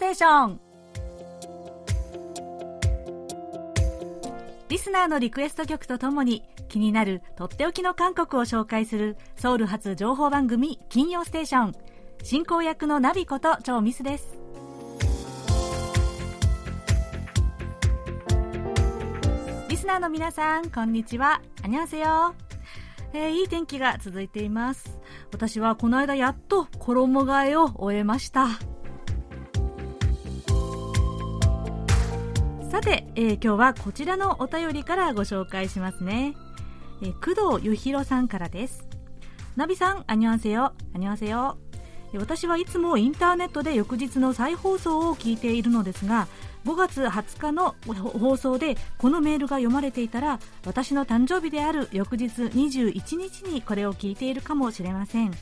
ステーション。リスナーのリクエスト曲とともに気になるとっておきの韓国を紹介するソウル発情報番組金曜ステーション。進行役のナビこと超ミスです。リスナーの皆さんこんにちは。あにゃせよえー、いい天気が続いています。私はこの間やっと衣替えを終えました。さて、えー、今日はこちらのお便りからご紹介しますね、えー、工藤ゆひろさんからです。ナビさん、あにわせよ、あにわせよ私はいつもインターネットで翌日の再放送を聞いているのですが5月20日の放送でこのメールが読まれていたら私の誕生日である翌日21日にこれを聞いているかもしれません。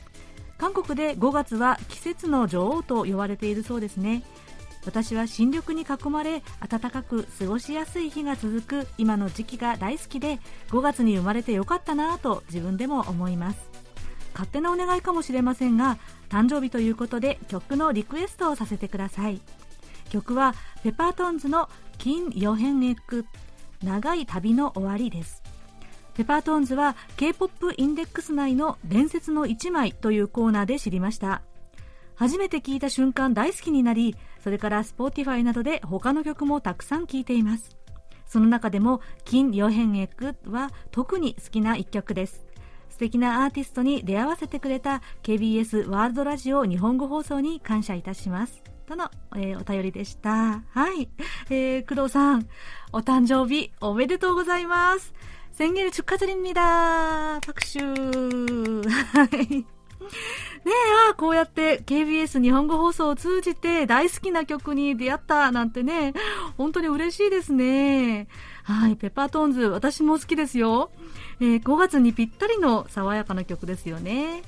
韓国で5月は季節の女王と呼ばれているそうですね。私は新緑に囲まれ暖かく過ごしやすい日が続く今の時期が大好きで5月に生まれてよかったなと自分でも思います。勝手なお願いかもしれませんが誕生日ということで曲のリクエストをさせてください。曲はペパートンズの金ヨヘンエック長い旅の終わりです。ペパートンズは K-POP インデックス内の伝説の一枚というコーナーで知りました。初めて聞いた瞬間大好きになりそれから Spotify などで他の曲もたくさん聴いていますその中でも金ヨヘンエックは特に好きな一曲です素敵なアーティストに出会わせてくれた KBS ワールドラジオ日本語放送に感謝いたしますとの、えー、お便りでした。はい。えー、工藤さん、お誕生日おめでとうございます。宣言축하드립니다拍手はい。 ねえ、ああこうやって KBS 日本語放送を通じて大好きな曲に出会ったなんてね、本当に嬉しいですね。はい、ペッパートーンズ、私も好きですよ。えー、5月にぴったりの爽やかな曲ですよね。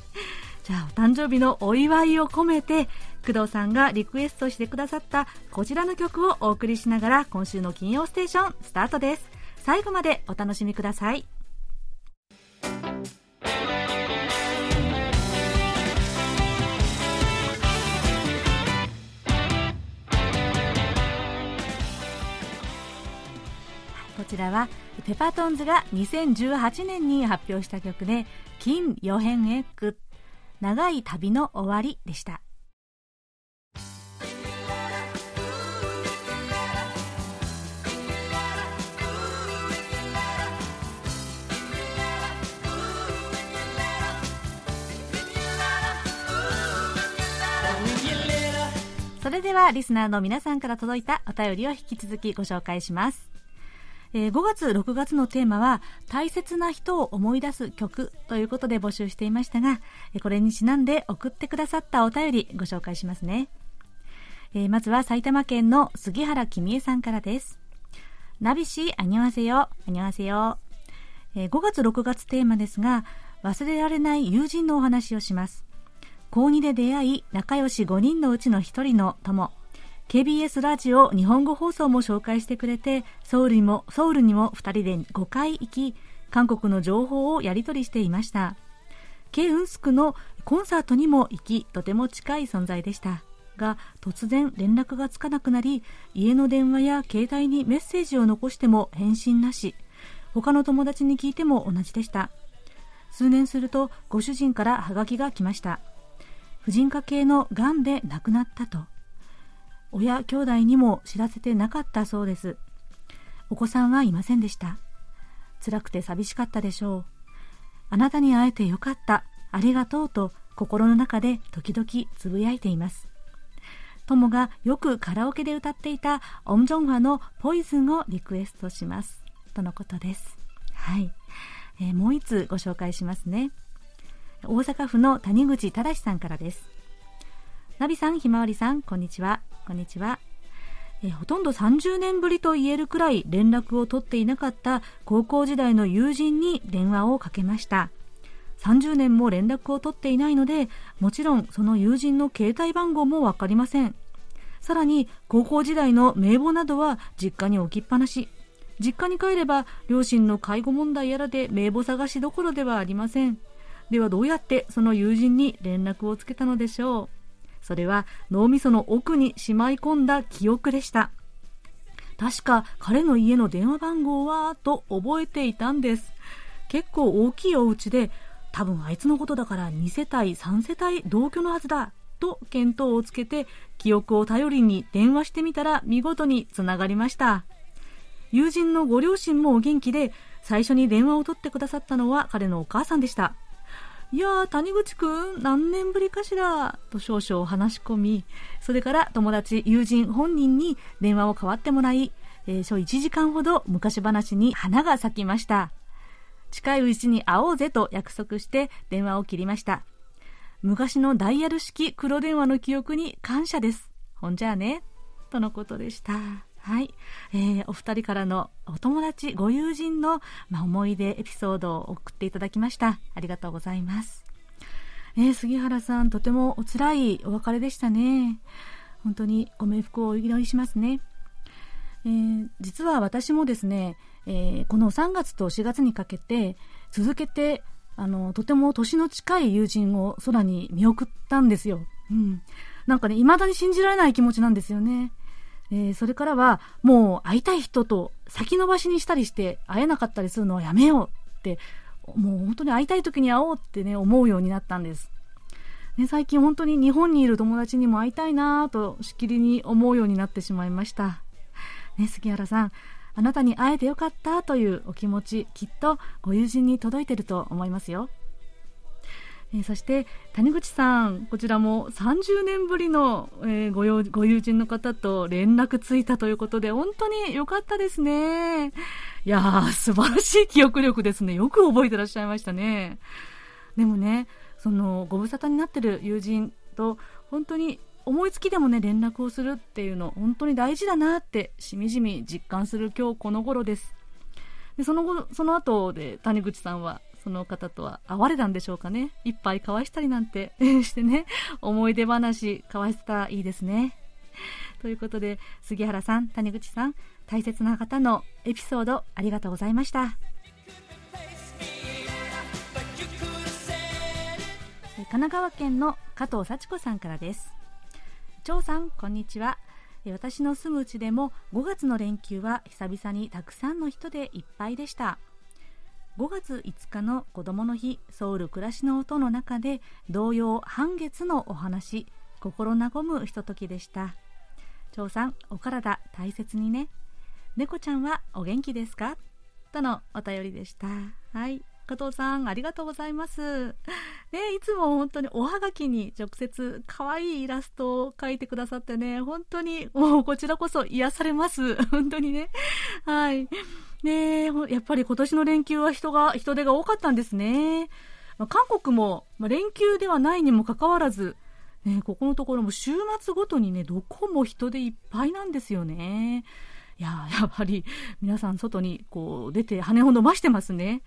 じゃあ、お誕生日のお祝いを込めて、工藤さんがリクエストしてくださったこちらの曲をお送りしながら今週の金曜ステーションスタートです最後までお楽しみくださいちらはペパトンズが2018年に発表した曲で「金予変エッグ長い旅の終わり」でしたそれではリスナーの皆さんから届いたお便りを引き続きご紹介します。えー、5月、6月のテーマは大切な人を思い出す曲ということで募集していましたが、これにちなんで送ってくださったお便りご紹介しますね。えー、まずは埼玉県の杉原君恵さんからです。ナビシ、あにわせよ、あにわせよ。えー、5月、6月テーマですが、忘れられない友人のお話をします。高2で出会い、仲良し5人のうちの1人の友。KBS ラジオ日本語放送も紹介してくれて、ソウルにも、ソウルにも2人で5回行き、韓国の情報をやり取りしていました。ケ・ウンスクのコンサートにも行き、とても近い存在でした。が、突然連絡がつかなくなり、家の電話や携帯にメッセージを残しても返信なし。他の友達に聞いても同じでした。数年すると、ご主人からハガキが来ました。婦人科系のがんで亡くなったと親兄弟にも知らせてなかったそうです。お子さんはいませんでした。辛くて寂しかったでしょう。あなたに会えてよかった。ありがとうと心の中で時々つぶやいています。友がよくカラオケで歌っていたオムジョンハのポイズンをリクエストします。とのことです。はい、えー、もう一つご紹介しますね。大阪府の谷口正さんからです。ナビさんひまわりさんこんにちは。こんにちは。えほとんど30年ぶりと言えるくらい連絡を取っていなかった高校時代の友人に電話をかけました。30年も連絡を取っていないのでもちろんその友人の携帯番号も分かりません。さらに高校時代の名簿などは実家に置きっぱなし。実家に帰れば両親の介護問題やらで名簿探しどころではありません。ではどうやってその友人に連絡をつけたのでしょう？それは脳みその奥にしまい込んだ記憶でした。確か彼の家の電話番号はと覚えていたんです。結構大きいお家で多分あいつのことだから2世帯3世帯同居のはずだと見当をつけて記憶を頼りに電話してみたら見事につながりました。友人のご両親もお元気で最初に電話を取ってくださったのは彼のお母さんでした。いやー、谷口くん、何年ぶりかしらと少々話し込み、それから友達、友人本人に電話を代わってもらい、えー、1時間ほど昔話に花が咲きました。近いうちに会おうぜと約束して電話を切りました。昔のダイヤル式黒電話の記憶に感謝です。ほんじゃあね、とのことでした。はい、えー、お二人からのお友達ご友人の、まあ、思い出エピソードを送っていただきました。ありがとうございます、えー、杉原さんとてもお辛いお別れでしたね。本当にご冥福をお祈りしますね、えー、実は私もですね、えこの3月と4月にかけて続けてあのとても年の近い友人を空に見送ったんですよ、うん、なんかね未だに信じられない気持ちなんですよね。えー、それからはもう会いたい人と先延ばしにしたりして会えなかったりするのはやめようってもう本当に会いたい時に会おうってね思うようになったんです、ね、最近本当に日本にいる友達にも会いたいなとしきりに思うようになってしまいました、ね、杉原さん。あなたに会えてよかったというお気持ちきっとご友人に届いてると思いますよ。えー、そして谷口さん、こちらも30年ぶりの、えー、ごご友人の方と連絡ついたということで、本当に良かったですね。いやー、素晴らしい記憶力ですね。よく覚えてらっしゃいましたね。でもね、そのご無沙汰になってる友人と、本当に思いつきでもね、連絡をするっていうの、本当に大事だなって、しみじみ実感する今日この頃です。でその後、その後で谷口さんはその方とは会われたんでしょうかね。一杯交わしたりなんて してね、思い出話交わせたらいいですね。ということで、杉原さん、谷口さん、大切な方のエピソードありがとうございました。神奈川県の加藤幸子さんからです。張さん、こんにちは。私の住むうちでも5月の連休は久々にたくさんの人でいっぱいでした。5月5日の子どもの日ソウル暮らしの音の中で童謡半月のお話心和むひとときでした。長さんお体大切にね。猫ちゃんはお元気ですか？とのお便りでした。はい。加藤さんありがとうございます。ねいつも本当におはがきに直接可愛いイラストを描いてくださってね本当にもうこちらこそ癒されます。本当にね。はい。ねやっぱり今年の連休は人が、人手が多かったんですね。まあ、韓国も、まあ、連休ではないにもかかわらず、ね、ここのところも週末ごとにね、どこも人でいっぱいなんですよね。いや、やっぱり皆さん外にこう出て羽を伸ばしてますね。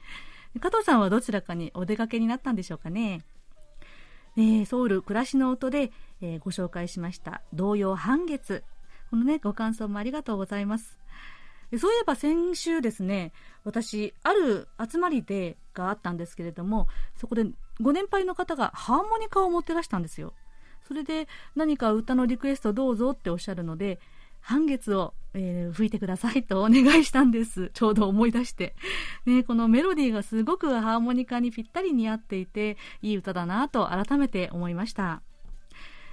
加藤さんはどちらかにお出かけになったんでしょうかね。ねソウル暮らしの音で、えー、ご紹介しました童謡半月。このね、ご感想もありがとうございます。そういえば先週ですね、私、ある集まりでがあったんですけれども、そこでご年配の方がハーモニカを持ってらしたんですよ。それで何か歌のリクエストどうぞっておっしゃるので、半月を、えー、吹いてくださいとお願いしたんです。ちょうど思い出して。ね、このメロディーがすごくハーモニカにぴったり似合っていて、いい歌だなと改めて思いました。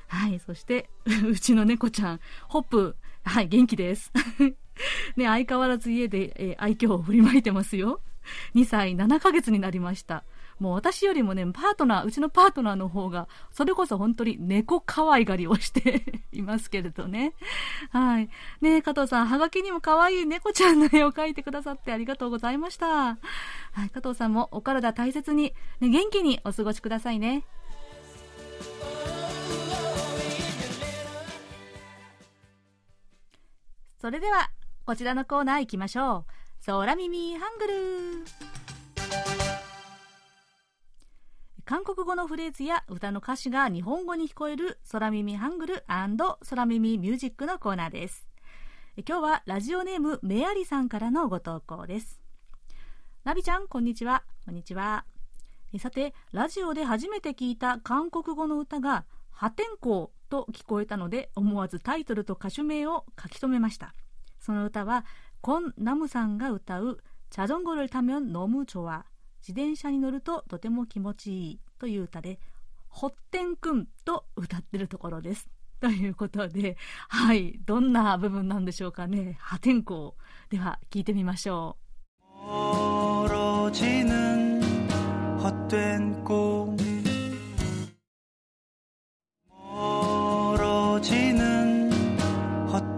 はい、そして、うちの猫ちゃん、ホップ、はい、元気です。ね、相変わらず家で、えー、愛嬌を振りまいてますよ。2歳7ヶ月になりました。もう私よりもね、パートナー、うちのパートナーの方が、それこそ本当に猫可愛がりをして いますけれどね。はい。ね加藤さん、はがきにも可愛い猫ちゃんの絵を描いてくださってありがとうございました。はい、加藤さんもお体大切に、ね、元気にお過ごしくださいね。それではこちらのコーナー行きましょう。空耳ハングル韓国語のフレーズや歌の歌詞が日本語に聞こえる空耳ハングル空耳ミュージックのコーナーです。今日はラジオネームメアリさんからのご投稿です。ナビちゃん、こんにちは。こんにちは。さて、ラジオで初めて聞いた韓国語の歌が破天荒と聞こえたので思わずタイトルと歌手名を書き留めましたその歌はコン・ナムさんが歌う「チャジョンゴルタメョン・ノムチョワ」自転車に乗るととても気持ちいいという歌で「ホッテンくん」と歌ってるところです。ということで、はい、どんな部分なんでしょうかね。破天荒。では、聞いてみましょう。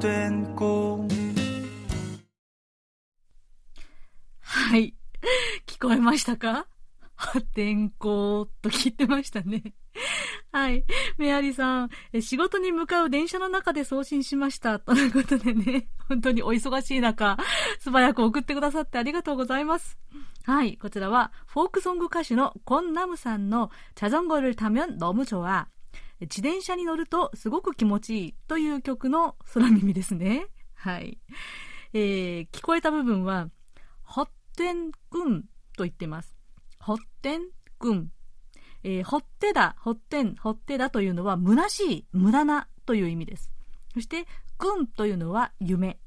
된 꿈. はい。聞こえましたか破天荒と聞いてましたね。はい。メアリーさん、仕事に向かう電車の中で送信しました。ということでね、本当にお忙しい中、素早く送ってくださってありがとうございます。はい。こちらは、フォークソング歌手のコンナムさんのチャジョンゴル타면너무좋아自転車に乗るとすごく気持ちいいという曲の空耳ですね。はい。えー、聞こえた部分は、ホッ テンくんと言ってます。ホッテンくん。えー、ほってだ、ほってん、ほってだというのは、虚しい、無駄なという意味です。そして、くんというのは夢。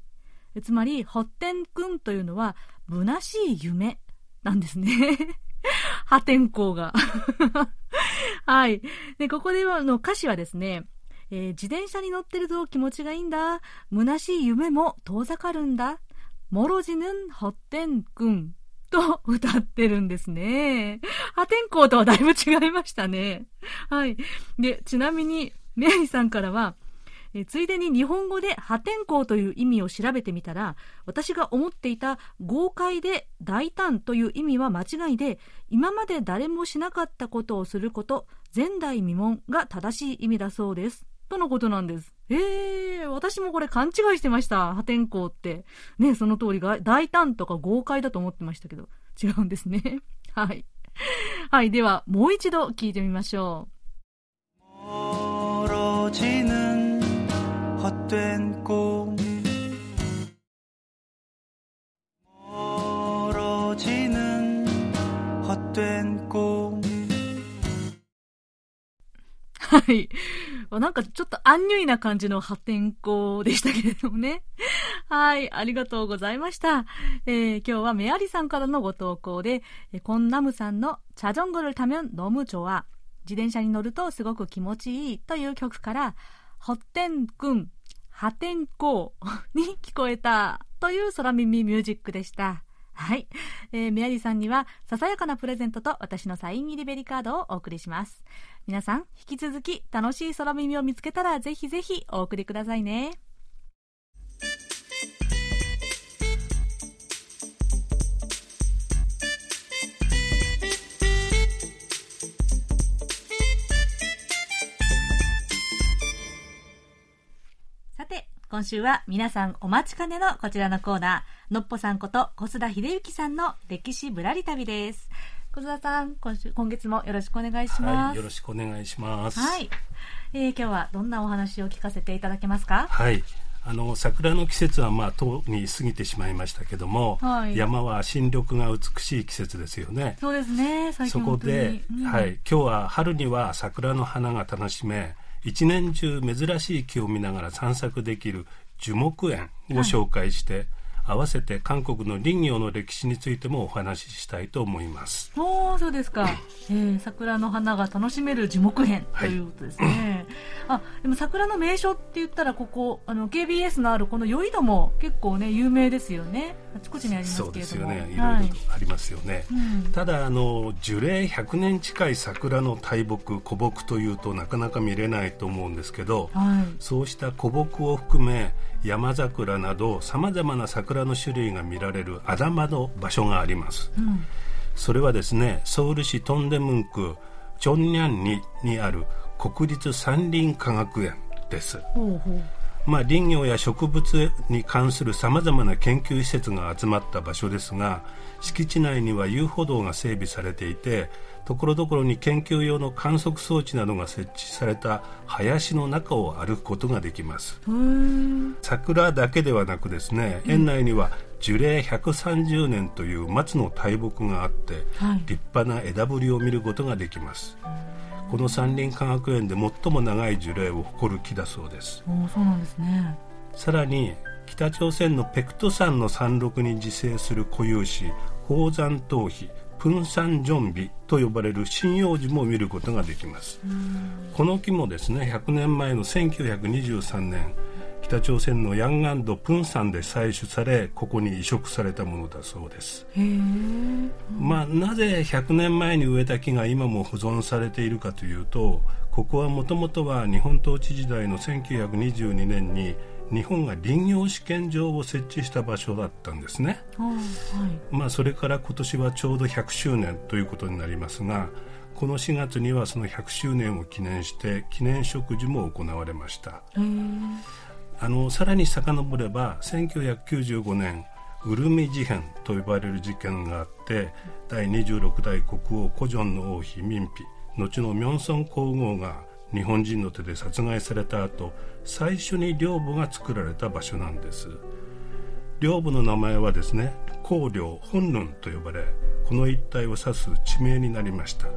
つまり、ほってんくんというのは、虚しい夢なんですね。破天荒が。はい。で、ここではの歌詞はですね、えー、自転車に乗ってると気持ちがいいんだ。虚しい夢も遠ざかるんだ。もろじぬんほってんくん。と歌ってるんですね。破天荒とはだいぶ違いましたね。はい。で、ちなみに、メアリさんからは、えついでに日本語で破天荒という意味を調べてみたら、私が思っていた豪快で大胆という意味は間違いで、今まで誰もしなかったことをすること、前代未聞が正しい意味だそうです。とのことなんです。ええー、私もこれ勘違いしてました。破天荒って。ね、その通りが、大胆とか豪快だと思ってましたけど、違うんですね。はい。はい、では、もう一度聞いてみましょう。はい。なんかちょっとアンニュイな感じの破天荒でしたけれどもね。はい、ありがとうございました。えー、今日はメアリさんからのご投稿で、え、コンナムさんのチャジョングルタメンノムチョは、自転車に乗るとすごく気持ちいいという曲から、ホッテンくん、破天荒に聞こえたという空耳ミュージックでした。はい。えー、メアリーさんには、ささやかなプレゼントと私のサイン入りベリカードをお送りします。皆さん、引き続き楽しい空耳を見つけたら、ぜひぜひお送りくださいねさて。今週は皆さんお待ちかねのこちらのコーナー、のっぽさんこと小須田秀幸さんの歴史ぶらり旅です。小須田さん、今週、今月もよろしくお願いします。はい、よろしくお願いします。はい。えー、今日はどんなお話を聞かせていただけますか？はい。あの桜の季節はまあとうに過ぎてしまいましたけども、はい、山は新緑が美しい季節ですよね。そうですね。そこで、うん、はい、今日は春には桜の花が楽しめ、一年中珍しい木を見ながら散策できる樹木園を紹介して、はい合わせて韓国の林業の歴史についてもお話ししたいと思います。おお、そうですか。えー、桜の花が楽しめる樹木園ということですね。はい、あ、でも桜の名所って言ったらここあの KBS のあるこの余井戸も結構ね有名ですよね。あちこちにありますそうですよね。いろいろありますよね。はいうん、ただあの樹齢100年近い桜の大木古木というとなかなか見れないと思うんですけど、はい、そうした古木を含め山桜などさまざまな桜の種類が見られるあだまの場所があります、うん、それはですねソウル市トンデムンクチョンニャンににある国立山林科学園です。ほうほう。まあ、林業や植物に関するさまざまな研究施設が集まった場所ですが敷地内には遊歩道が整備されていてところどころに研究用の観測装置などが設置された林の中を歩くことができます。桜だけではなくですね園内には樹齢130年という松の大木があって、はい、立派な枝ぶりを見ることができます。この山林科学園で最も長い樹齢を誇る木だそうです。そうなんですね。さらに北朝鮮のペクト山の山麓に自生する固有種宝山頭皮プンサンジョンビと呼ばれる針葉樹も見ることができます。この木もですね100年前の1923年北朝鮮のヤンガンドプンサンで採取されここに移植されたものだそうです。まあ、なぜ100年前に植えた木が今も保存されているかというとここはもともとは日本統治時代の1922年に日本が林業試験場を設置した場所だったんですね、はい、まあ、それから今年はちょうど100周年ということになりますがこの4月にはその100周年を記念して記念植樹も行われました。あのさらに遡れば1995年ウルミ事変と呼ばれる事件があって第26代国王古ンの王妃民妃後のミョンソン皇后が日本人の手で殺害された後最初に領母が作られた場所なんです。領母の名前はですね光陵本論と呼ばれこの一帯を指す地名になりました、は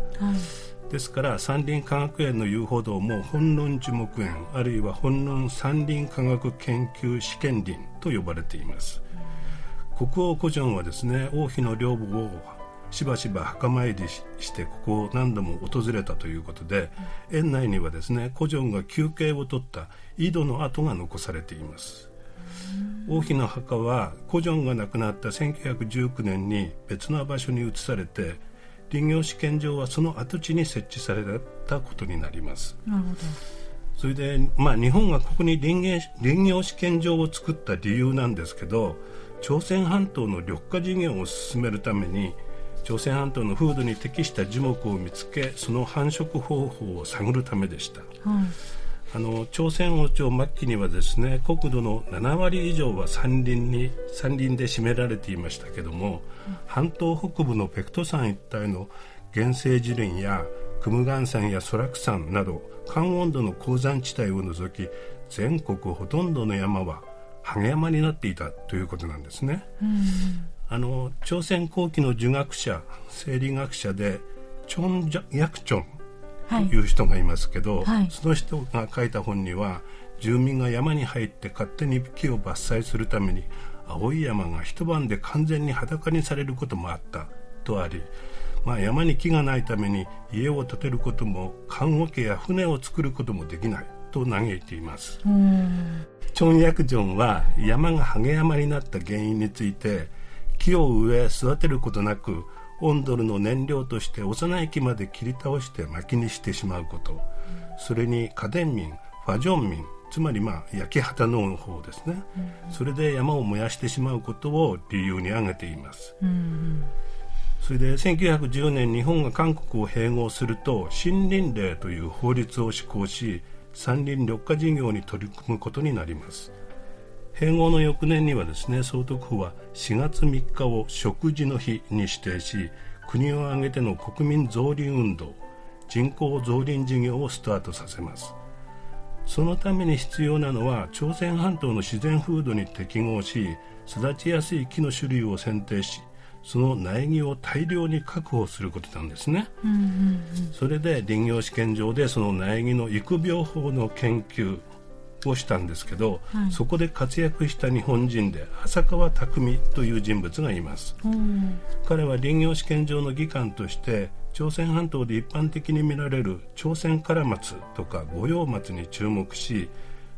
い、ですから山林科学園の遊歩道も本論樹木園あるいは本論山林科学研究試験林と呼ばれています、うん、国王古城はですね王妃の領母をしばしば墓参りしてここを何度も訪れたということで、うん、園内にはですね古城が休憩を取った井戸の跡が残されています、うん、王妃の墓は古城が亡くなった1919年に別の場所に移されて林業試験場はその跡地に設置されたことになります。なるほど。それで、まあ、日本がここに林業試験場を作った理由なんですけど朝鮮半島の緑化事業を進めるために朝鮮半島の風土に適した樹木を見つけその繁殖方法を探るためでした、はい、あの朝鮮王朝末期にはですね国土の7割以上は山林に山林で占められていましたけども、うん、半島北部のペクト山一帯の原生樹林やクムガン山やソラク山など寒温度の高山地帯を除き全国ほとんどの山はハゲ山になっていたということなんですね。うんあの朝鮮後期の儒学者生理学者でチョン・ヤクチョンとい。う人がいますけど、はい、その人が書いた本には住民が山に入って勝手に木を伐採するために青い山が一晩で完全に裸にされることもあったとあり、まあ、山に木がないために家を建てることも棺桶や船を作ることもできないと嘆いています。チョン・ヤクジョンは山がハゲ山になった原因について木を植え育てることなくオンドルの燃料として幼い木まで切り倒して薪にしてしまうこと、それに家電民ファジョン民つまりまあ焼き畑農の方ですね、それで山を燃やしてしまうことを理由に挙げています、それで1910年日本が韓国を併合すると森林令という法律を施行し山林緑化事業に取り組むことになります。併合の翌年にはですね総督府は4月3日を食事の日に指定し国を挙げての国民造林運動人口造林事業をスタートさせます。そのために必要なのは朝鮮半島の自然風土に適合し育ちやすい木の種類を選定しその苗木を大量に確保することなんですね、うんうんうん、それで林業試験場でその苗木の育苗法の研究をしたんですけど、はい、そこで活躍した日本人で浅川匠という人物がいます、うん、彼は林業試験場の技官として朝鮮半島で一般的に見られる朝鮮カラマツとか五葉松に注目し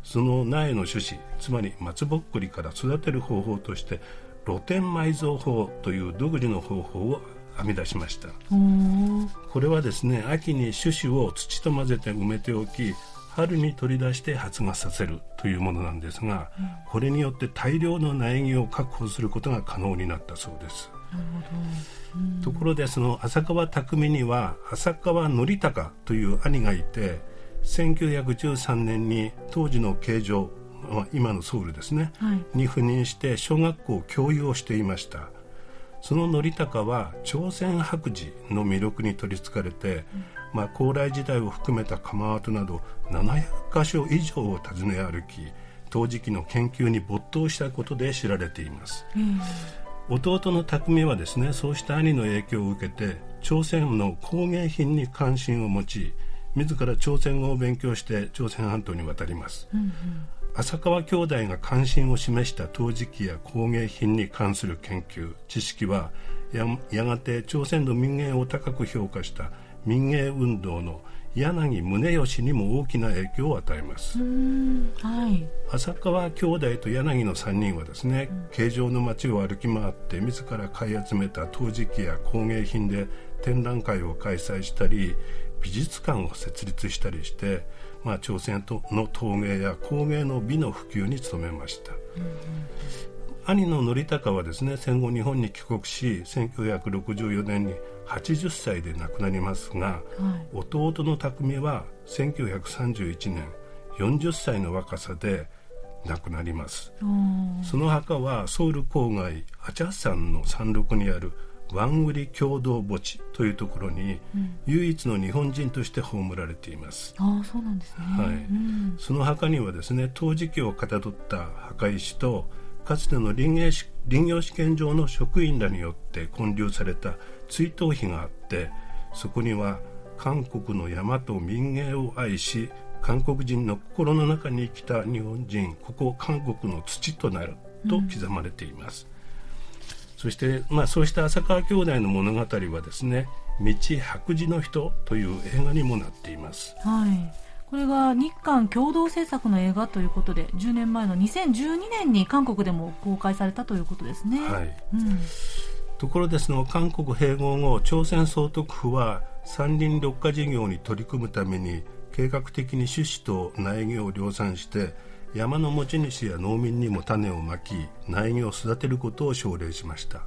その苗の種子つまり松ぼっくりから育てる方法として露天埋蔵法という独自の方法を編み出しました。これはですね秋に種子を土と混ぜて埋めておき春に取り出して発芽させるというものなんですが、うん、これによって大量の苗木を確保することが可能になったそうです。うん、ところでその浅川匠には浅川則隆という兄がいて1913年に当時の形状今のソウルですね、はい、に赴任して小学校教諭をしていました。その則隆は朝鮮白磁の魅力に取りつかれて、うんまあ、高麗時代を含めた窯跡など700か所以上を訪ね歩き陶磁器の研究に没頭したことで知られています、弟の匠はですねそうした兄の影響を受けて朝鮮の工芸品に関心を持ち自ら朝鮮語を勉強して朝鮮半島に渡ります、うんうん、浅川兄弟が関心を示した陶磁器や工芸品に関する研究知識はやがて朝鮮の民芸を高く評価した民芸運動の柳宗悦にも大きな影響を与えます、はい、浅川兄弟と柳の3人はですね、うん、形状の町を歩き回って自ら買い集めた陶磁器や工芸品で展覧会を開催したり美術館を設立したりして、まあ、朝鮮の陶芸や工芸の美の普及に努めました、うんうん、兄の則孝はですね戦後日本に帰国し1964年に80歳で亡くなりますが、はい、弟の匠は1931年40歳の若さで亡くなります。その墓はソウル郊外アチャ山の山麓にあるワングリ共同墓地というところに、うん、唯一の日本人として葬られています。あそうなんですね、はい、うん、その墓にはですね陶磁器をかたどった墓石とかつての林業林業試験場の職員らによって建立された追悼碑があってそこには韓国の山と民芸を愛し韓国人の心の中に生きた日本人ここ韓国の土となると刻まれています、うん、そして、まあ、そうした浅川兄弟の物語はですね「道白磁の人」という映画にもなっています。はいこれが日韓共同制作の映画ということで10年前の2012年に韓国でも公開されたということですね。はいうん、ところでその韓国併合後朝鮮総督府は山林緑化事業に取り組むために計画的に種子と苗木を量産して山の持ち主や農民にも種をまき苗木を育てることを奨励しました。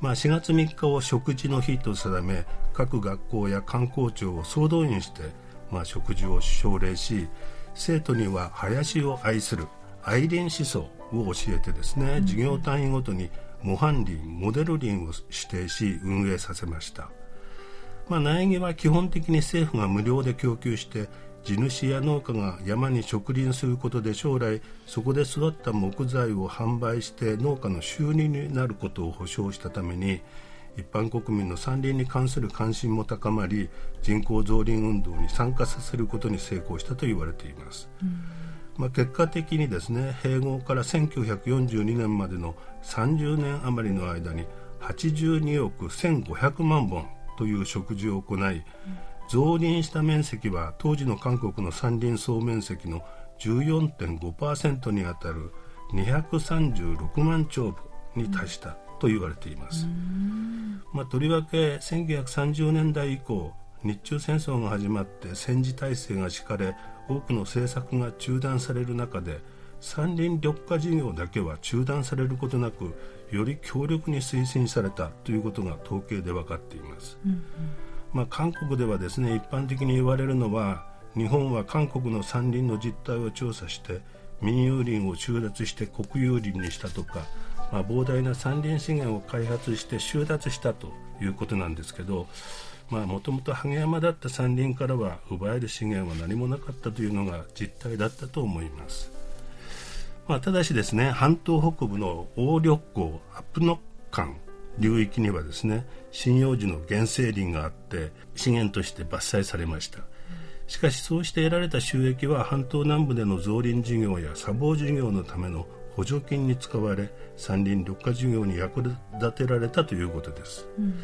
まあ、4月3日を食事の日と定め各学校や観光庁を総動員してまあ、食事を奨励し生徒には林を愛する愛林思想を教えてですね、うん、授業単位ごとに模範林モデル林を指定し運営させました、まあ、苗木は基本的に政府が無料で供給して地主や農家が山に植林することで将来そこで育った木材を販売して農家の収入になることを保証したために一般国民の山林に関する関心も高まり人口増林運動に参加させることに成功したと言われています、まあ、結果的にですね併合から1942年までの30年余りの間に82億1500万本という植樹を行い、増林した面積は当時の韓国の山林総面積の14.5%にあたる236万兆部に達した、と言われています、まあ、とりわけ1930年代以降日中戦争が始まって戦時体制が敷かれ多くの政策が中断される中で山林緑化事業だけは中断されることなくより強力に推進されたということが統計で分かっています、うんうん、まあ、韓国ではですね一般的に言われるのは日本は韓国の山林の実態を調査して民有林を収奪して国有林にしたとかまあ、膨大な山林資源を開発して収奪したということなんですけどもともと萩山だった山林からは奪える資源は何もなかったというのが実態だったと思います、まあ、ただしですね半島北部の大緑港アップノッカン流域にはですね針葉樹の原生林があって資源として伐採されました。しかしそうして得られた収益は半島南部での造林事業や砂防事業のための補助金に使われ山林緑化事業に役立てられたということです、うん、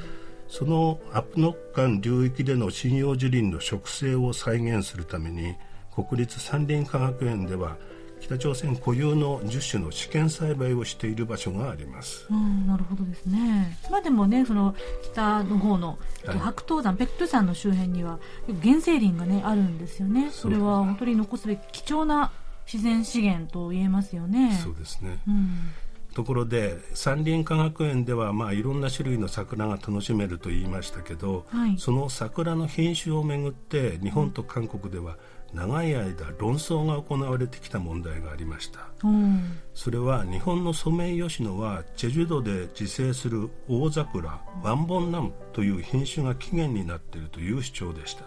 そのアプノッカン流域での針葉樹林の植生を再現するために国立山林科学園では北朝鮮固有の樹種の試験栽培をしている場所があります。うん、なるほどですね。まあでもね、その北の方の、はい、白頭山、ペクトゥ山の周辺には原生林がねあるんですよね。それは本当に残すべき貴重な自然資源と言えますよね。そうですね、うん、ところで山林科学園では、まあ、いろんな種類の桜が楽しめると言いましたけど、はい、その桜の品種をめぐって日本と韓国では長い間論争が行われてきた問題がありました、うん、それは日本のソメイヨシノはチェジュ島で自生する大桜ワンボンナムという品種が起源になっているという主張でした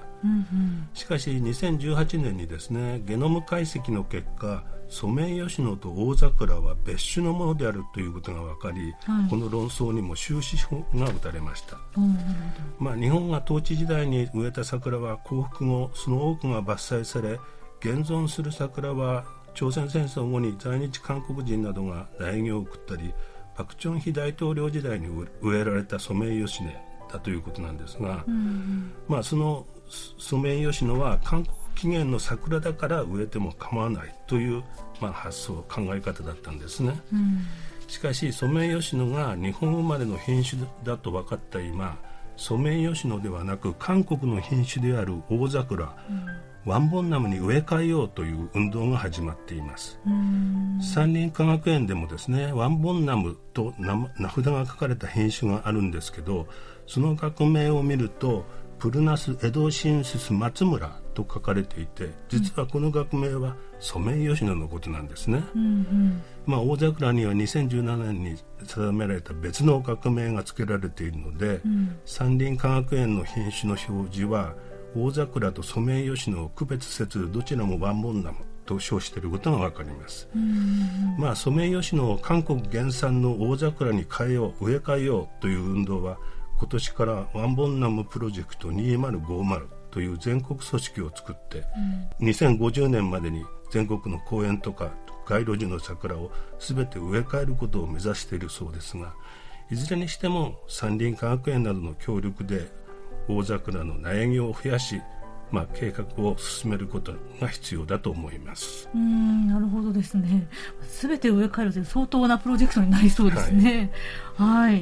しかし2018年にですねゲノム解析の結果ソメイヨシノと大桜は別種のものであるということが分かり、はい、この論争にも終止符が打たれました、まあ、日本が統治時代に植えた桜は降伏後その多くが伐採され現存する桜は朝鮮戦争後に在日韓国人などが苗木を送ったりパク・チョンヒ大統領時代に植えられたソメイヨシノだということなんですが、うん、まあ、そのソメイヨシノは韓国起源の桜だから植えても構わないという、まあ、発想考え方だったんですね、うん、しかしソメイヨシノが日本生まれの品種だと分かった今ソメイヨシノではなく韓国の品種である大桜、うん。ワンボンナムに植え替えようという運動が始まっています。山林科学園でもですねワンボンナムと名札が書かれた品種があるんですけどその学名を見るとプルナスエドシンシス松村と書かれていて実はこの学名はソメイヨシノのことなんですね、うんうん、まあ、大桜には2017年に定められた別の学名が付けられているので、うん、山林科学園の品種の表示は大桜とソメイヨシノを区別せずどちらもワンボンナムと称していることが分かります、まあ、ソメイヨシノを韓国原産の大桜に変えよう植え替えようという運動は今年からワンボンナムプロジェクト2050という全国組織を作って、うん、2050年までに全国の公園とか街路樹の桜を全て植え替えることを目指しているそうですがいずれにしても山林科学園などの協力で大桜の苗木を増やし、まあ、計画を進めることが必要だと思います。うんなるほどですね。すべて植え替えるという相当なプロジェクトになりそうですね。はい、は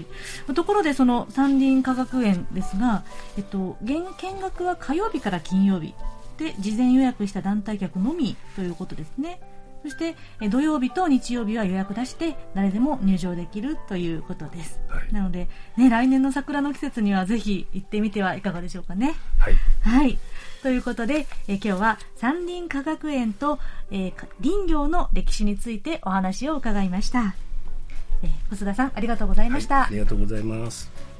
い、ところでその山林科学園ですが、えっと、見学は火曜日から金曜日。で事前予約した団体客のみということですね。そして土曜日と日曜日は予約出して誰でも入場できるということです、はい、なので、ね、来年の桜の季節にはぜひ行ってみてはいかがでしょうかね。はい、はい、ということでえ今日は山林科学園と、えー、林業の歴史についてお話を伺いました、えー、細田さんありがとうございました、はい、ありがとうございます。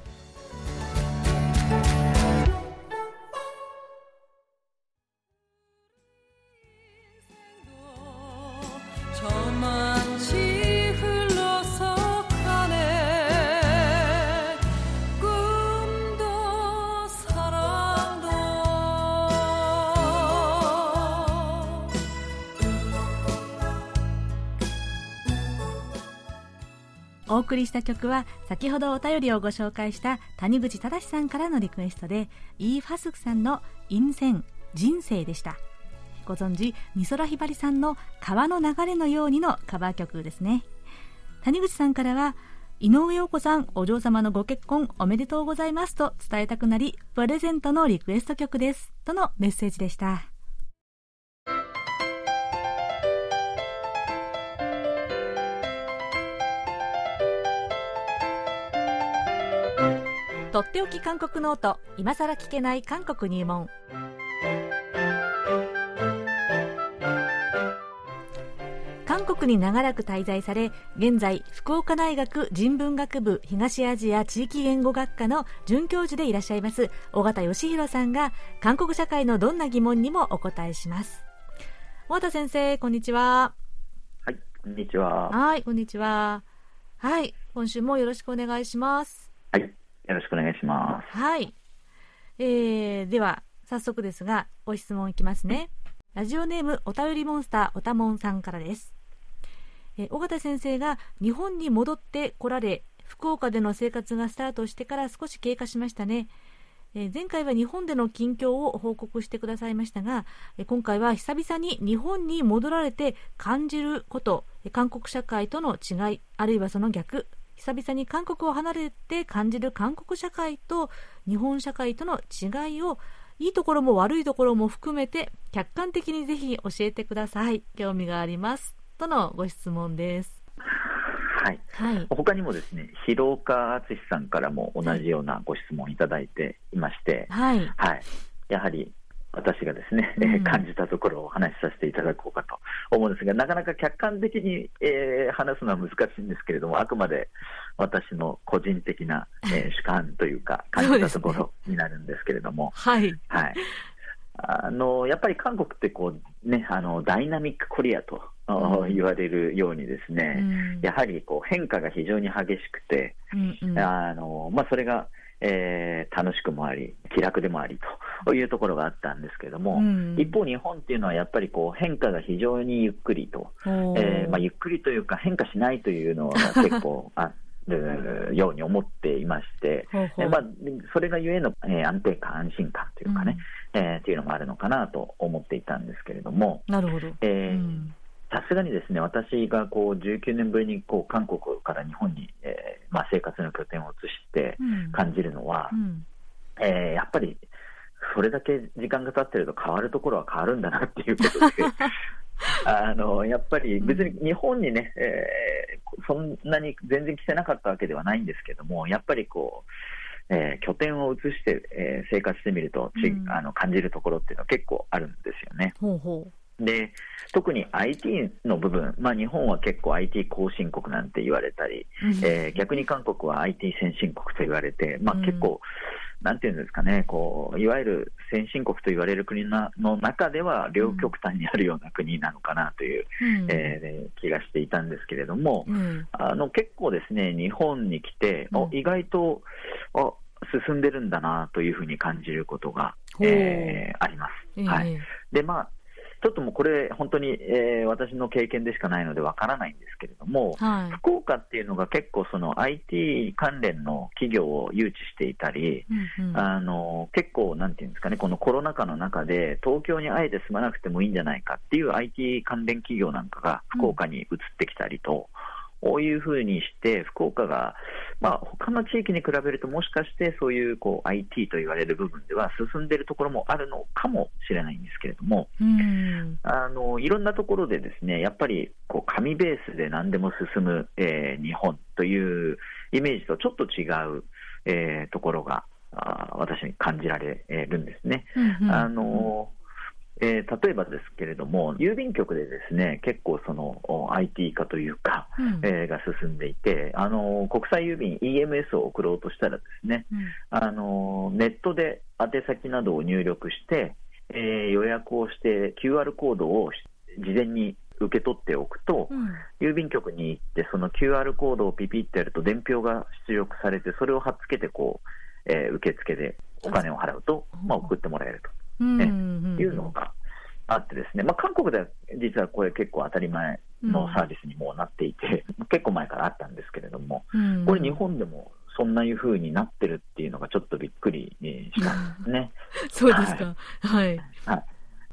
送りした曲は先ほどお便りをご紹介した谷口忠さんからのリクエストでイーファスクさんの「陰線人生」でした。ご存知美空ひばりさんの「川の流れのように」のカバー曲ですね。谷口さんからは井上陽子さんお嬢様のご結婚おめでとうございますと伝えたくなりプレゼントのリクエスト曲です。とのメッセージでした。とっておき韓国ノート。今さら聞けない韓国入門。韓国に長らく滞在され現在福岡大学人文学部東アジア地域言語学科の准教授でいらっしゃいます尾形義弘さんが韓国社会のどんな疑問にもお答えします。尾形先生こんにちは。はいこんにちは。はいこんにちは。はい今週もよろしくお願いします。はいよろしくお願いします。はい。えー、では、早速ですが、ご質問いきますね。ラジオネーム、お便りモンスター、おたもんさんからです。え尾形先生が日本に戻って来られ、福岡での生活がスタートしてから少し経過しましたね。え前回は日本での近況を報告してくださいましたが、え今回は久々に日本に戻られて感じること、韓国社会との違い、あるいはその逆、久々に韓国を離れて感じる韓国社会と日本社会との違いをいいところも悪いところも含めて客観的にぜひ教えてください。興味があります。とのご質問です。はい、はい、他にもですね広岡敦さんからも同じようなご質問いただいていまして、はい、はい、やはり私がですね、うん、感じたところをお話しさせていただこうかと思うんですが、なかなか客観的に、えー、話すのは難しいんですけれども、あくまで私の個人的な、えー、主観というか、感じたところになるんですけれども、はい、はい、あのやっぱり韓国ってこう、ね、あのダイナミックコリアと言われるようにですね、うん、やはりこう変化が非常に激しくて、うんうん、あのまあ、それが、えー、楽しくもあり、気楽でもありというところがあったんですけれども、うん、一方、日本っていうのはやっぱりこう変化が非常にゆっくりと、えーまあ、ゆっくりというか変化しないというのは結構 あるように思っていまして、ほうほう。まあ、それがゆえの、えー、安定感、安心感というかね、うん、えー、っていうのもあるのかなと思っていたんですけれども、なるほど。えーさすがにですね私がこう19年ぶりにこう韓国から日本に、えーまあ、生活の拠点を移して感じるのは、うん、えー、やっぱりそれだけ時間が経ってると変わるところは変わるんだなっていうことで あのやっぱり別に日本にね、えー、そんなに全然来てなかったわけではないんですけども、やっぱりこう、えー、拠点を移して、えー、生活してみると、うん、あの感じるところっていうのは結構あるんですよね。ほうほうで特に IT の部分、まあ、日本は結構 IT 後進国なんて言われたり、うん、えー、逆に韓国は IT 先進国と言われて、まあ、結構、なんていうんですかね、こういわゆる先進国と言われる国の中では、両極端にあるような国なのかなという、うん、えー、気がしていたんですけれども、うん、あの結構ですね、日本に来て、うん、意外とあ進んでるんだなというふうに感じることが、えー、あります。はい、でまあちょっともうこれ、本当に、えー、私の経験でしかないのでわからないんですけれども、はい、福岡っていうのが結構、その IT 関連の企業を誘致していたり、うんうん、あの結構、なんていうんですかね、このコロナ禍の中で、東京にあえて住まなくてもいいんじゃないかっていう IT 関連企業なんかが福岡に移ってきたりと。うんこういうふうにして、福岡が、まあ他の地域に比べると、もしかしてそういうこう IT と言われる部分では進んでいるところもあるのかもしれないんですけれども、あのいろんなところでですねやっぱりこう紙ベースで何でも進む、えー、日本というイメージとちょっと違う、えー、ところがあ私に感じられるんですね。あのえー、例えばですけれども、郵便局でですね結構その IT 化というか、うん、えー、が進んでいて、あの国際郵便 EMS を送ろうとしたらですね、うん、あのネットで宛先などを入力して、えー、予約をして QR コードを事前に受け取っておくと、うん、郵便局に行ってその QR コードをピピってやると伝票が出力されてそれを貼っつけてこう、えー、受付でお金を払うと、まあ、送ってもらえると。ね、いうのがあってですね、まあ、韓国では実はこれ結構当たり前のサービスにもなっていて、うん、結構前からあったんですけれども、うん、これ日本でもそんないうふうになってるっていうのがちょっとびっくりしたんですね。そうですか。はい。はい、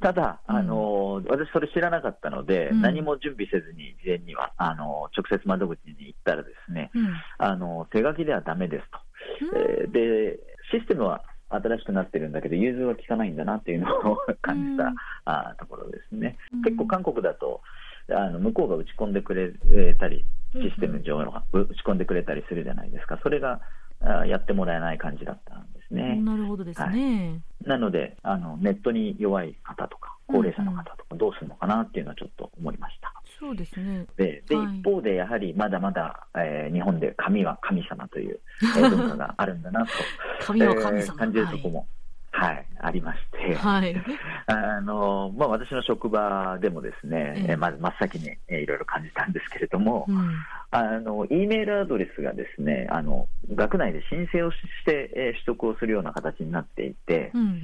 ただ、あの、私それ知らなかったので、何も準備せずに事前には、あの、直接窓口に行ったらですね、あの、手書きではだめですと。えー、で、システムは新しくなってるんだけど、融通は効かないんだなっていうのを感じた、うん、あところですね。結構韓国だとあの向こうが打ち込んでくれたり、システム上の打ち込んでくれたりするじゃないですか、それがあやってもらえない感じだったんですね。なるほどですね。はい、なのであの、ネットに弱い方とか、高齢者の方とか、どうするのかなっていうのはちょっと思いました。そうですね。でで、はい、一方で、やはりまだまだ、えー、日本で神は神様という、えー、文化があるんだなと 神は神様、えー、感じるところも、はい、はい、ありまして、はい、あのまあ、私の職場でもですね、えー、まず真っ先に、えー、いろいろ感じたんですけれども、うん、あの E メールアドレスがですねあの学内で申請をして、えー、取得をするような形になっていて、うんうん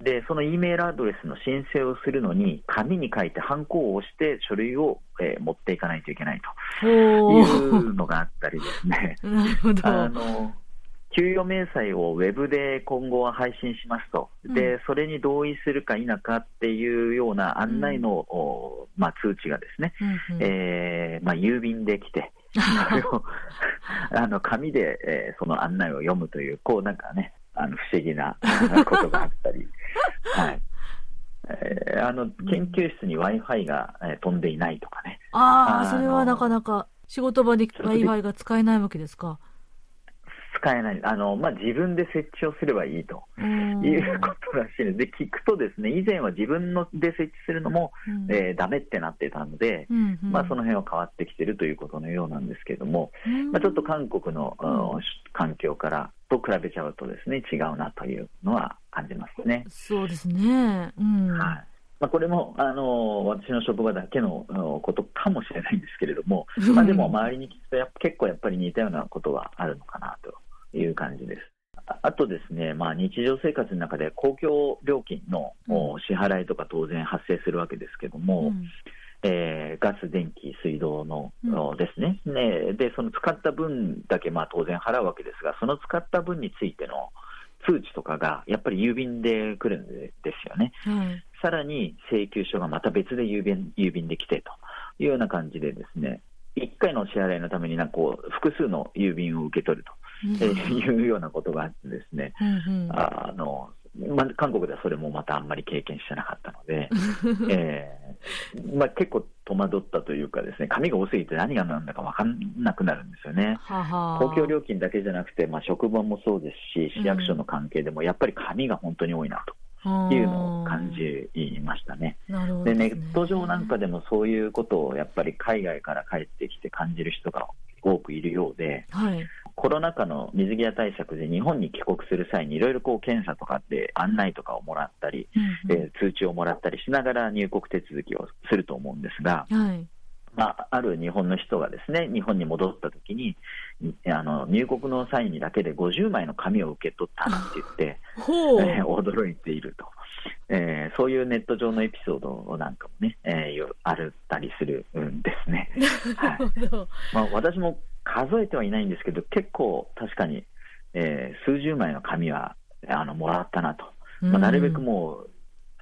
で、その E メールアドレスの申請をするのに、紙に書いて、ハンコを押して書類を、えー、持っていかないといけないというのがあったりですね。なるほど。あの給与明細をウェブで今後は配信しますと、でそれに同意するか否かっていうような案内の、うん、まあ、通知がですね、うんうん、えー、まあ、郵便で来て、それをあの紙で、えー、その案内を読むという、こうなんかね、あの不思議なことがあったり、はいえー、あの研究室に w i f i が、えー、飛んでいないとかね。ああ、それはなかなか仕事場で w i f i が使えないわけですか。使えない、あのまあ、自分で設置をすればいいということらしいです。で、聞くとですね、以前は自分ので設置するのも、うん、えー、ってなってたので、うんうん、まあ、その辺は変わってきてるということのようなんですけれども、うん、まあ、ちょっと韓国の、うん、環境からと比べちゃうとですね、違うなというのは感じますね。そうですね。うん。はい。まあ、これもあの私の職場だけのことかもしれないんですけれども、まあ、でも周りに聞くとや結構やっぱり似たようなことがあるのかなという感じです。あとですね、まあ、日常生活の中で公共料金の支払いとか当然発生するわけですけども、うん、えー、ガス、電気、水道の、うん、ですね。ね、でその使った分だけまあ当然払うわけですが、その使った分についての通知とかがやっぱり郵便で来るんですよね、さらに請求書がまた別で郵便郵便で来てというような感じで、ですね1回の支払いのためになんかこう複数の郵便を受け取ると。えいうようなことがあってですね、あのまあ、韓国ではそれもまたあんまり経験してなかったので、えーまあ、結構戸惑ったというか、ですね紙が多すぎて何が何だか分かんなくなるんですよね。公共料金だけじゃなくて、まあ、職場もそうですし、市役所の関係でもやっぱり紙が本当に多いなと。いうのを感じましたね。で、ね、ネット上なんかでもそういうことをやっぱり海外から帰ってきて感じる人が多くいるようで、はい、コロナ禍の水際対策で日本に帰国する際にいろいろこう検査とかで案内とかをもらったり、うんうん、えー、通知をもらったりしながら入国手続きをすると思うんですが、はい。まあ、ある日本の人がですね日本に戻った時にあの入国の際にだけで50枚の紙を受け取ったって言って、えー、驚いていると。えー、そういうネット上のエピソードなんかもね、えー、あるったりするんですね。はい。まあ、私も数えてはいないんですけど、結構確かに、えー、数十枚の紙はあのもらったなと、まあ、なるべくもう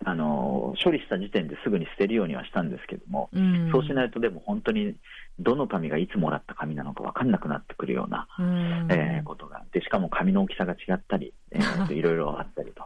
あの処理した時点ですぐに捨てるようにはしたんですけども、うん、そうしないとでも本当にどの紙がいつもらった紙なのか分かんなくなってくるような、うん、えー、ことがでしかも紙の大きさが違ったり、えー、いろいろあったりと。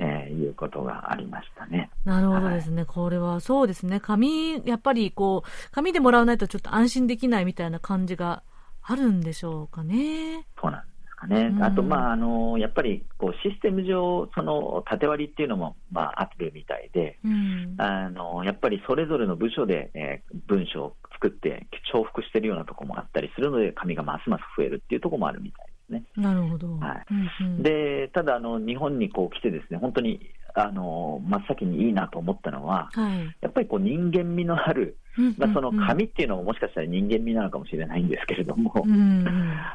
えー、いうことがありましたね。なるほどですね。はい、これはそうですね。紙、やっぱりこう、紙でもらわないとちょっと安心できないみたいな感じがあるんでしょうかね。そうなんですかね。あと、まあ、あの、やっぱり、こう、システム上、その、縦割りっていうのも、まあ、あるみたいで、うん、あの、やっぱりそれぞれの部署で、えー、文章を作って重複してるようなところもあったりするので、紙がますます増えるっていうところもあるみたいですね。なるほど。はい。うんうん、で、ただ、あの、日本にこう来てですね、本当に、あの、真っ先にいいなと思ったのは、はい、やっぱりこう、人間味のある、まあ、その紙っていうのももしかしたら人間味なのかもしれないんですけれども、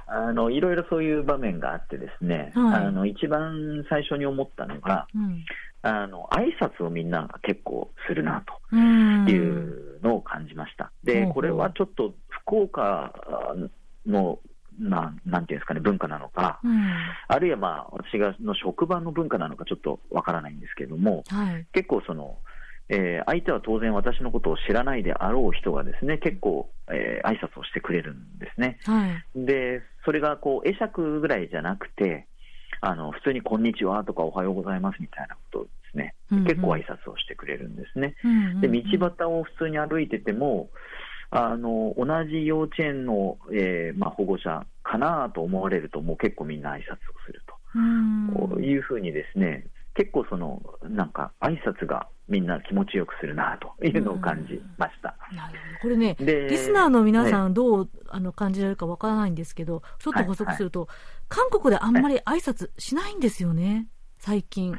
あのいろいろそういう場面があってですね、はい、あの一番最初に思ったのが、うん、あの挨拶をみんな結構するなと。いうのを感じました。で、これはちょっと福岡のななんていうんですかね、文化なのか、うん、あるいはまあ私がの職場の文化なのかちょっとわからないんですけれども、はい、結構その、えー、相手は当然私のことを知らないであろう人がですね結構、えー、挨拶をしてくれるんですね。はい、でそれがこう会釈ぐらいじゃなくてあの普通にこんにちはとかおはようございますみたいなことですね、うんうん、結構挨拶をしてくれるんですね。うんうんうん、で道端を普通に歩いててもあの同じ幼稚園の、えーまあ、保護者かなと思われるともう結構みんな挨拶をすると。いうふうにですね結構そのなんか挨拶がみんな気持ちよくするなというのを感じました。これね、リスナーの皆さんどう、あの感じられるかわからないんですけど、ちょっと補足すると、はいはい、韓国であんまり挨拶しないんですよね、最近。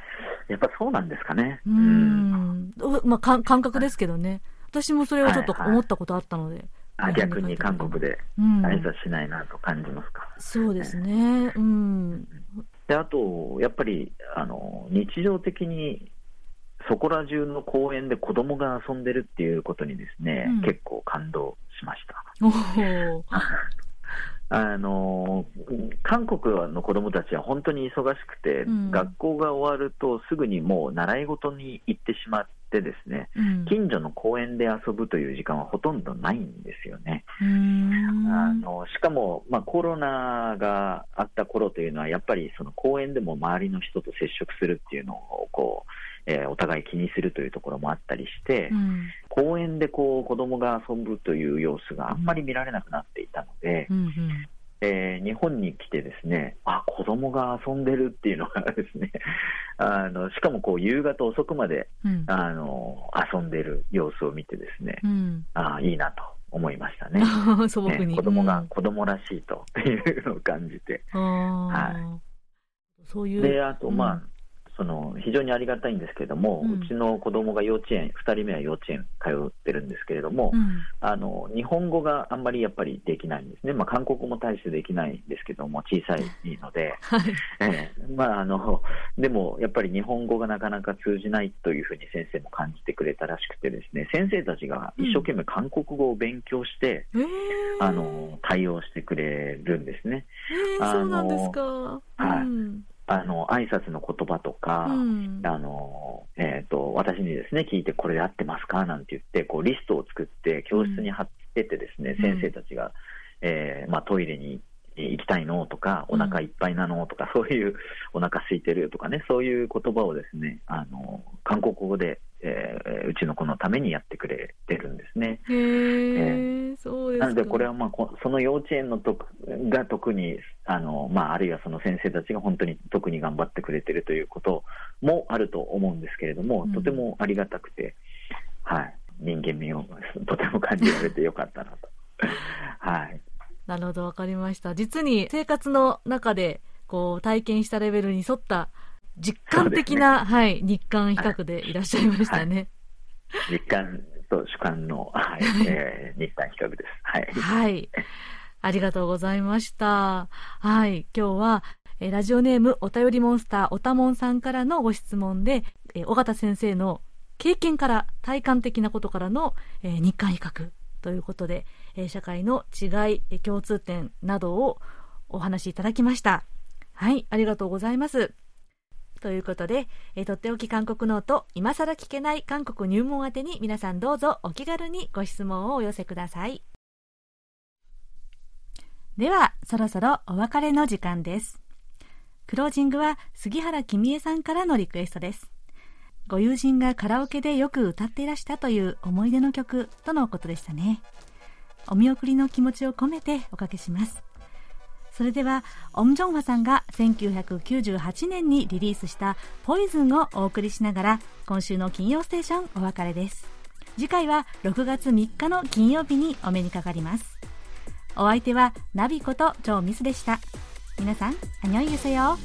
やっぱそうなんですかね。うん。まあ、感覚ですけどね。私もそれをちょっと思ったことあったので。はいはい、あ逆に韓国で挨拶しないなと感じますか。うん、そうですね。うん。であと、やっぱりあの日常的にそこら中の公園で子供が遊んでるっていうことにですね、うん、結構感動しました。あの韓国の子供たちは本当に忙しくて、うん、学校が終わるとすぐにもう習い事に行ってしまってですね、うん、近所の公園で遊ぶという時間はほとんどないんですよね。あのしかも、まあ、コロナがあった頃というのはやっぱりその公園でも周りの人と接触するっていうのをこうえー、お互い気にするというところもあったりして、うん、公園でこう子供が遊ぶという様子があんまり見られなくなっていたので、うんうん、えー、日本に来てですね、あ、子供が遊んでるっていうのがですね、あのしかもこう夕方遅くまで、うん、あの遊んでる様子を見てですね、うん、あいいなと思いましたね。素朴に、ね、子供が子供らしいというのを感じて。はい。そういう。で、あと、まあ、その非常にありがたいんですけれども、うん、うちの子供が幼稚園、2人目は幼稚園通ってるんですけれども、うん、あの日本語があんまりやっぱりできないんですね、まあ、韓国語も大してできないんですけども、小さいので、はい。えーまあ、あのでもやっぱり日本語がなかなか通じないというふうに先生も感じてくれたらしくて、ですね先生たちが一生懸命韓国語を勉強して、うん、あの対応してくれるんですね。えー、そうなんですか、はい、うんあの挨拶の言葉とか、うん、あのえーと、私にですね聞いて、これで合ってますか？なんて言って、こうリストを作って教室に貼ってて、ですね、うん、先生たちが、えーまあ、トイレに行きたいのとか、お腹いっぱいなのとか、そういうお腹空いてるとかね、そういう言葉をですね、あの韓国語でえー、うちの子のためにやってくれてるんですね。へえー、そうですなので、これは、まあ、その幼稚園のとが特にあの、まあ、あるいはその先生たちが本当に特に頑張ってくれてるということもあると思うんですけれども、とてもありがたくて、はい、人間味をとても感じられてよかったなと。はい、なるほど、わかりました。実に生活の中でこう体験したレベルに沿った実感的な、ね、はい、日韓比較でいらっしゃいましたね。はい、日韓と主観の、はい、えー、日韓比較です。はい。はい。ありがとうございました。はい。今日は、えー、ラジオネームお便りモンスターおたもんさんからのご質問で、えー、尾形先生の経験から体感的なことからの、えー、日韓比較ということで、えー、社会の違い、共通点などをお話しいただきました。はい、ありがとうございます。ということで、えー、とっておき韓国ノート、今更聞けない韓国入門宛てに皆さんどうぞお気軽にご質問をお寄せください。では、そろそろお別れの時間です。クロージングは杉原君江さんからのリクエストです。ご友人がカラオケでよく歌っていらしたという思い出の曲とのことでしたね。お見送りの気持ちを込めておかけします。それではオム・ジョンファさんが1998年にリリースした「ポイズンをお送りしながら今週の金曜ステーションお別れです。次回は6月3日の金曜日にお目にかかります。お相手はナビことジョーミスでした。皆さん、あにょいゆせよ。